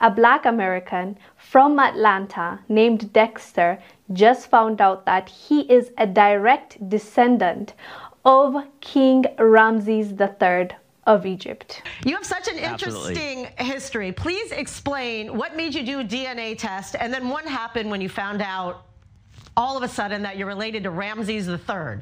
A black American from Atlanta named Dexter just found out that he is a direct descendant of King Ramses III of Egypt. You have such an Absolutely. interesting history. Please explain what made you do a DNA test and then what happened when you found out all of a sudden that you're related to Ramses III.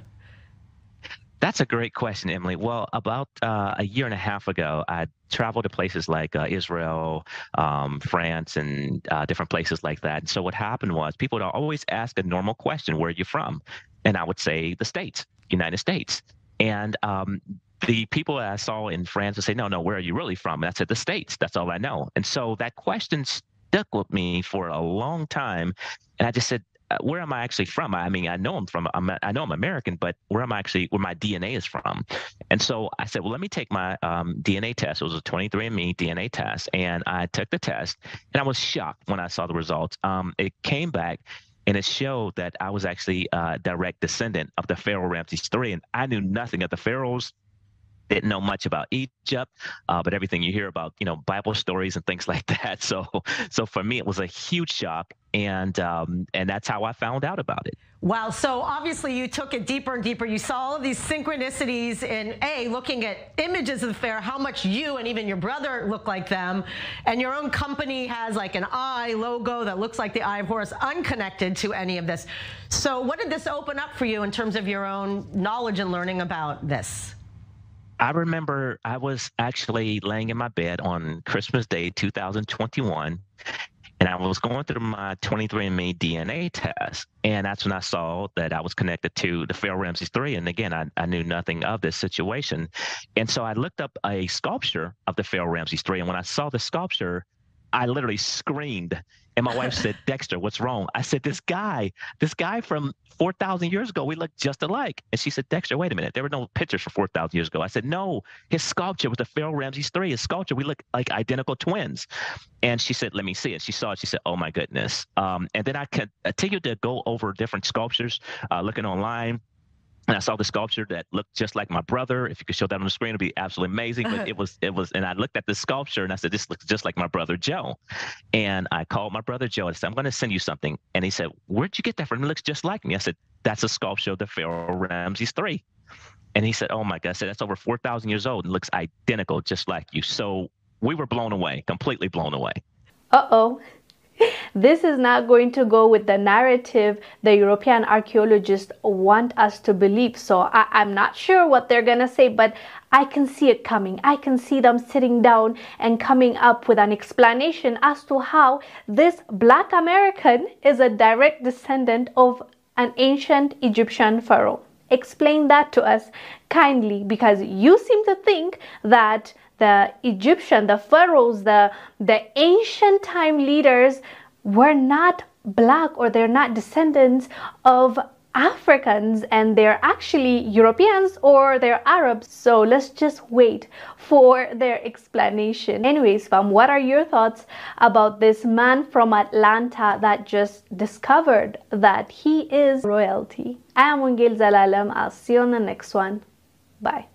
That's a great question, Emily. Well, about uh, a year and a half ago, I traveled to places like uh, Israel, um, France, and uh, different places like that. And so what happened was people would always ask a normal question, "Where are you from?" And I would say the States, United States. And um, the people I saw in France would say, "No, no, where are you really from?" And I said, "The States. That's all I know." And so that question stuck with me for a long time. And I just said, where am I actually from? I mean, I know I'm from, I'm, I know I'm American, but where am I actually, where my DNA is from? And so I said, well, let me take my um, DNA test. It was a 23andMe DNA test. And I took the test and I was shocked when I saw the results. Um, it came back and it showed that I was actually a direct descendant of the Pharaoh Ramses III. And I knew nothing of the pharaohs didn't know much about Egypt, uh, but everything you hear about, you know, Bible stories and things like that. So, so for me, it was a huge shock, and um, and that's how I found out about it. Wow. So obviously you took it deeper and deeper. You saw all of these synchronicities in A, looking at images of the pharaoh, how much you and even your brother look like them. And your own company has like an eye logo that looks like the eye of Horus, unconnected to any of this. So what did this open up for you in terms of your own knowledge and learning about this? I remember I was actually laying in my bed on Christmas Day 2021 and I was going through my 23andMe DNA test, and that's when I saw that I was connected to the Pharaoh Ramses III. And again, I, I knew nothing of this situation, and so I looked up a sculpture of the Pharaoh Ramses III, and when I saw the sculpture, I literally screamed. And my wife said, Dexter, what's wrong? I said, this guy, this guy from 4,000 years ago, we look just alike. And she said, Dexter, wait a minute. There were no pictures from 4,000 years ago. I said, no, his sculpture was the Pharaoh Ramses III. His sculpture, we look like identical twins. And she said, let me see it. She saw it. She said, oh my goodness. Um, and then I continued to go over different sculptures, uh, looking online and I saw the sculpture that looked just like my brother. If you could show that on the screen, it'd be absolutely amazing. But it was, it was, and I looked at the sculpture and I said, "This looks just like my brother Joe." And I called my brother Joe and I said, "I'm going to send you something." And he said, "Where'd you get that from? It looks just like me." I said, "That's a sculpture of the Pharaoh Ramses III." And he said, "Oh my God!" I said, "That's over four thousand years old and looks identical, just like you." So we were blown away, completely blown away. Uh oh. This is not going to go with the narrative the European archaeologists want us to believe. So I, am not sure what they're going to say, but I can see it coming. I can see them sitting down and coming up with an explanation as to how this black American is a direct descendant of an ancient Egyptian pharaoh. Explain that to us kindly because you seem to think that the Egyptian, the pharaohs, the, the ancient time leaders were not black or they're not descendants of Africans and they're actually Europeans or they're Arabs. So let's just wait for their explanation. Anyways, fam, what are your thoughts about this man from Atlanta that just discovered that he is royalty? I am Wongel Zelalem. I'll see you on the next one. Bye.